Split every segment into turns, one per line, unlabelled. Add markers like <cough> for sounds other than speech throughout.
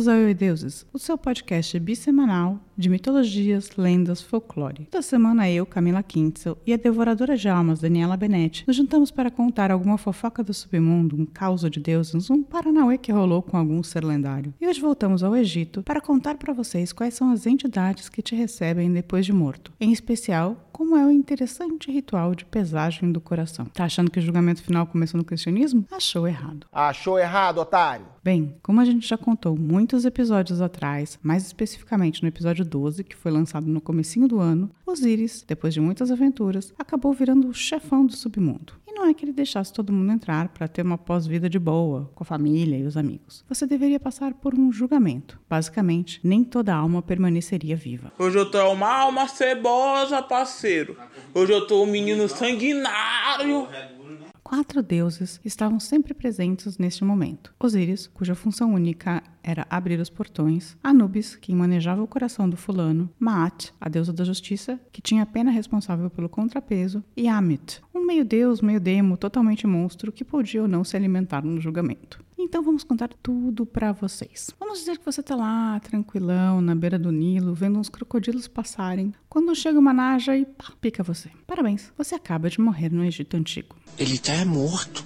Bem-vindos ao Eu e Deuses, o seu podcast bissemanal de mitologias, lendas, folclore. Toda semana eu, Camila Kintzel, e a devoradora de almas, Daniela Benetti, nos juntamos para contar alguma fofoca do submundo, um caos de deuses, um paranauê que rolou com algum ser lendário. E hoje voltamos ao Egito para contar para vocês quais são as entidades que te recebem depois de morto. Em especial, como é o interessante ritual de pesagem do coração. Tá achando que o julgamento final começou no cristianismo? Achou errado.
Achou errado, otário?
Bem, como a gente já contou muitos episódios atrás, mais especificamente no episódio 12, que foi lançado no comecinho do ano, Osíris, depois de muitas aventuras, acabou virando o chefão do submundo. E não é que ele deixasse todo mundo entrar para ter uma pós-vida de boa, com a família e os amigos. Você deveria passar por um julgamento. Basicamente, nem toda alma permaneceria viva.
Hoje eu tô uma alma cebosa, parceiro. Hoje eu tô um menino sanguinário.
Quatro deuses estavam sempre presentes neste momento. Osíris, cuja função única era abrir os portões, Anubis, quem manejava o coração do fulano, Maat, a deusa da justiça, que tinha a pena responsável pelo contrapeso, e Amit, um meio-deus, meio-demo, totalmente monstro que podia ou não se alimentar no julgamento. Então vamos contar tudo para vocês. Vamos dizer que você tá lá, tranquilão, na beira do Nilo, vendo uns crocodilos passarem, quando chega uma naja e pá, pica você. Parabéns, você acaba de morrer no Egito Antigo.
Ele é morto.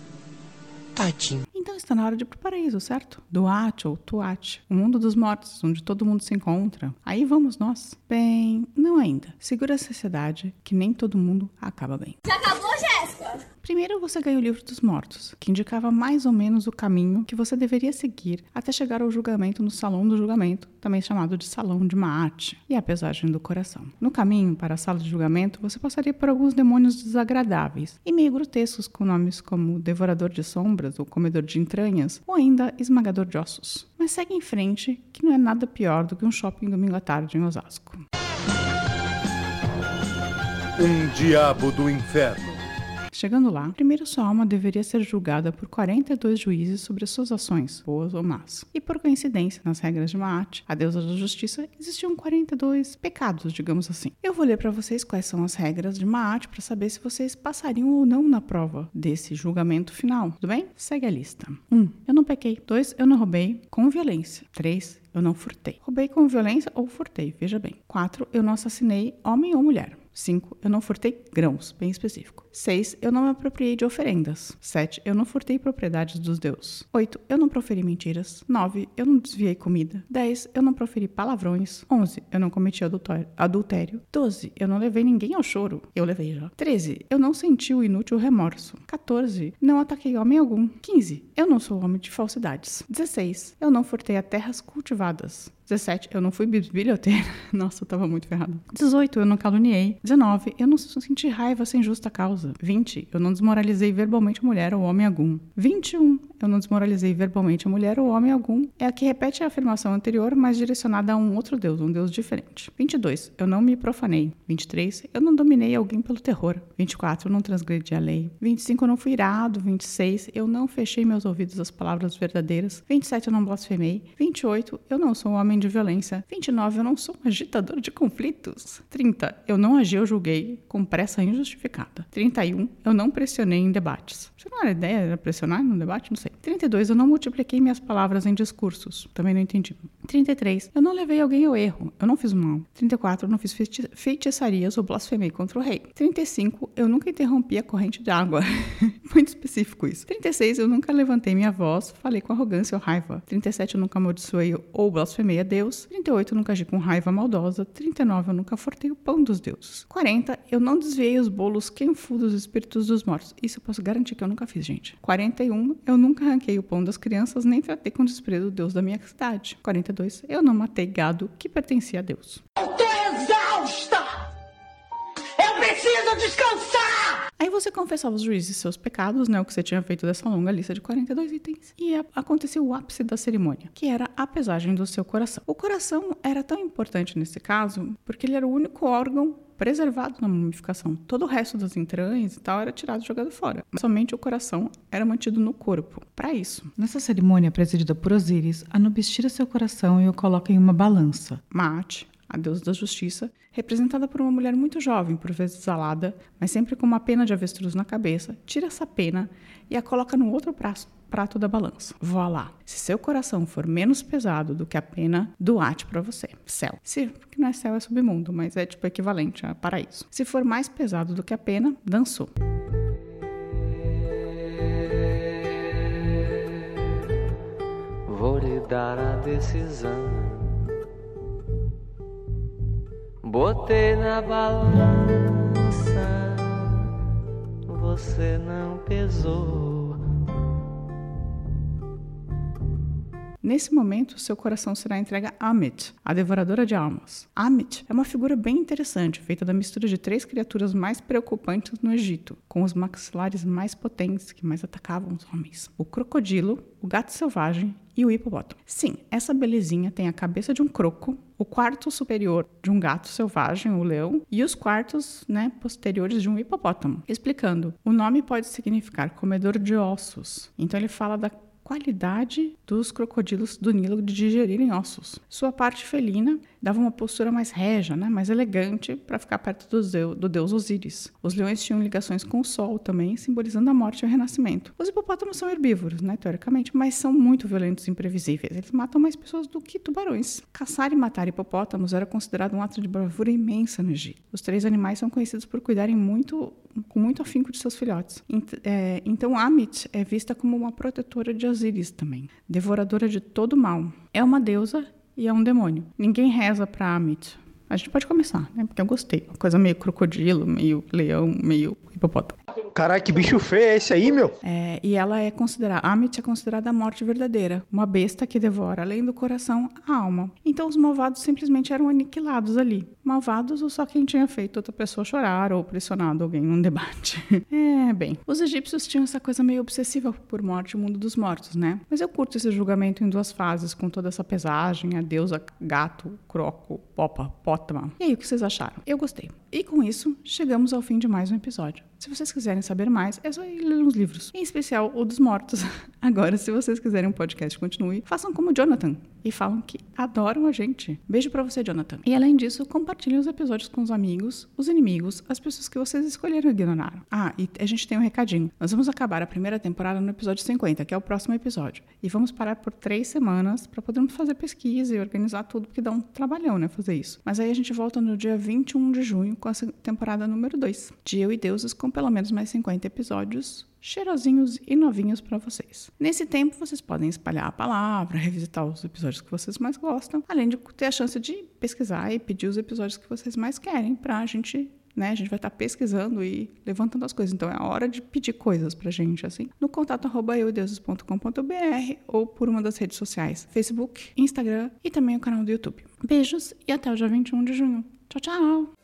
Tadinho.
Então está na hora de ir pro paraíso, certo? Duat ou Tuat, o mundo dos mortos, onde todo mundo se encontra. Aí vamos nós. Bem, não ainda. Segura essa sociedade que nem todo mundo acaba bem.
Já acabou, Jéssica?
Primeiro você ganha o livro dos mortos, que indicava mais ou menos o caminho que você deveria seguir até chegar ao julgamento no salão do julgamento, também chamado de salão de Maat, e a pesagem do coração. No caminho para a sala de julgamento, você passaria por alguns demônios desagradáveis e meio grotescos com nomes como devorador de sombras ou comedor de entranhas, ou ainda esmagador de ossos. Mas segue em frente, que não é nada pior do que um shopping domingo à tarde em Osasco.
Um diabo do inferno.
Chegando lá, primeiro sua alma deveria ser julgada por 42 juízes sobre as suas ações, boas ou más. E por coincidência, nas regras de Maat, a deusa da justiça, existiam 42 pecados, digamos assim. Eu vou ler para vocês quais são as regras de Maat para saber se vocês passariam ou não na prova desse julgamento final, tudo bem? Segue a lista. 1. Um, eu não pequei. 2. Eu não roubei com violência. 3. Eu não furtei. Roubei com violência ou furtei, veja bem. 4. Eu não assassinei homem ou mulher. 5. Eu não furtei grãos, bem específico. 6. Eu não me apropriei de oferendas. 7. Eu não furtei propriedades dos deuses. 8. Eu não proferi mentiras. 9. Eu não desviei comida. 10. Eu não proferi palavrões. 11. Eu não cometi adultério. 12. Eu não levei ninguém ao choro. Eu levei já. 13. Eu não senti o inútil remorso. 14. Não ataquei homem algum. 15. Eu não sou homem de falsidades. 16. Eu não furtei a terras cultivadas. 17, eu não fui bilhoteira. Nossa, eu tava muito ferrada. 18, eu não caluniei. 19, eu não senti raiva sem justa causa. 20, eu não desmoralizei verbalmente a mulher ou homem algum. 21, eu não desmoralizei verbalmente a mulher ou homem algum. É a que repete a afirmação anterior, mas direcionada a um outro Deus, um Deus diferente. 22, eu não me profanei. 23, eu não dominei alguém pelo terror. 24, eu não transgredi a lei. 25, eu não fui irado. 26, eu não fechei meus ouvidos às palavras verdadeiras. 27, eu não blasfemei. 28, eu não sou um homem de violência. 29, eu não sou um agitador de conflitos. 30, eu não agi ou julguei com pressa injustificada. 31, eu não pressionei em debates. Você não era ideia era pressionar no debate? Não sei. 32, eu não multipliquei minhas palavras em discursos. Também não entendi. 33, eu não levei alguém ao erro. Eu não fiz mal. 34, eu não fiz feiti feitiçarias ou blasfemei contra o rei. 35, eu nunca interrompi a corrente de água. <laughs> Muito específico isso. 36, eu nunca levantei minha voz, falei com arrogância ou raiva. 37, eu nunca amaldiçoei ou blasfemei a Deus. 38, eu nunca agi com raiva maldosa. 39, eu nunca fortei o pão dos deuses. 40, eu não desviei os bolos quenfu dos espíritos dos mortos. Isso eu posso garantir que eu nunca fiz, gente. 41, eu nunca arranquei o pão das crianças, nem tratei com desprezo o Deus da minha cidade. 42, eu não matei gado que pertencia a Deus.
Eu tô exausta! Eu preciso descansar!
Aí você confessava aos juízes seus pecados, né, o que você tinha feito dessa longa lista de 42 itens, e aconteceu o ápice da cerimônia, que era a pesagem do seu coração. O coração era tão importante nesse caso porque ele era o único órgão preservado na mumificação. Todo o resto das entranhas e tal era tirado e jogado fora. Somente o coração era mantido no corpo. Para isso, nessa cerimônia presidida por Osíris, Anubis tira seu coração e o coloca em uma balança. Maat, a deusa da justiça, representada por uma mulher muito jovem, por vezes alada, mas sempre com uma pena de avestruz na cabeça, tira essa pena e a coloca no outro prato, prato da balança. Voilá. Se seu coração for menos pesado do que a pena, doate para você. Céu. Se que não é céu, é submundo, mas é tipo equivalente a paraíso. Se for mais pesado do que a pena, dançou.
Vou lhe dar a decisão. Botei na balança, você não pesou.
Nesse momento, seu coração será entregue a Amit, a devoradora de almas. Amit é uma figura bem interessante, feita da mistura de três criaturas mais preocupantes no Egito, com os maxilares mais potentes que mais atacavam os homens: o crocodilo, o gato selvagem e o hipopótamo. Sim, essa belezinha tem a cabeça de um croco, o quarto superior de um gato selvagem, o leão, e os quartos né, posteriores de um hipopótamo. Explicando, o nome pode significar comedor de ossos. Então ele fala da qualidade dos crocodilos do Nilo de digerirem ossos. Sua parte felina dava uma postura mais régia, né, mais elegante, para ficar perto do deus, do deus Osíris. Os leões tinham ligações com o sol também, simbolizando a morte e o renascimento. Os hipopótamos são herbívoros, né, teoricamente, mas são muito violentos e imprevisíveis. Eles matam mais pessoas do que tubarões. Caçar e matar hipopótamos era considerado um ato de bravura imensa no Egito. Os três animais são conhecidos por cuidarem muito com muito afinco de seus filhotes. É, então, Amit é vista como uma protetora de Osíris também, devoradora de todo mal. É uma deusa e é um demônio. Ninguém reza para Amit. A gente pode começar, né? Porque eu gostei. Uma coisa meio crocodilo, meio leão, meio hipopótamo.
Caralho, que bicho feio é esse aí, meu?
É, e ela é considerada, Amit é considerada a morte verdadeira, uma besta que devora, além do coração, a alma. Então os malvados simplesmente eram aniquilados ali. Malvados ou só quem tinha feito outra pessoa chorar ou pressionado alguém num debate. <laughs> é, bem, os egípcios tinham essa coisa meio obsessiva por morte e mundo dos mortos, né? Mas eu curto esse julgamento em duas fases, com toda essa pesagem, a deusa, gato, croco, popa, pótama. E aí, o que vocês acharam? Eu gostei. E com isso, chegamos ao fim de mais um episódio. Se vocês quiserem saber mais, é só ir ler uns livros, em especial o dos mortos. <laughs> Agora, se vocês quiserem um podcast continue, façam como Jonathan e falam que adoram a gente. Beijo para você, Jonathan. E além disso, compartilhem os episódios com os amigos, os inimigos, as pessoas que vocês escolheram ignorar. Ah, e a gente tem um recadinho. Nós vamos acabar a primeira temporada no episódio 50, que é o próximo episódio. E vamos parar por três semanas para podermos fazer pesquisa e organizar tudo, porque dá um trabalhão, né, fazer isso. Mas aí a gente volta no dia 21 de junho com a temporada número 2, de Eu e Deuses, com pelo menos mais 50 episódios cheirosinhos e novinhos para vocês. Nesse tempo, vocês podem espalhar a palavra, revisitar os episódios que vocês mais gostam, além de ter a chance de pesquisar e pedir os episódios que vocês mais querem para a gente né? A gente vai estar tá pesquisando e levantando as coisas. Então é a hora de pedir coisas pra gente, assim, no contato arroba eudeuses.com.br ou por uma das redes sociais, Facebook, Instagram e também o canal do YouTube. Beijos e até o dia 21 de junho. Tchau, tchau!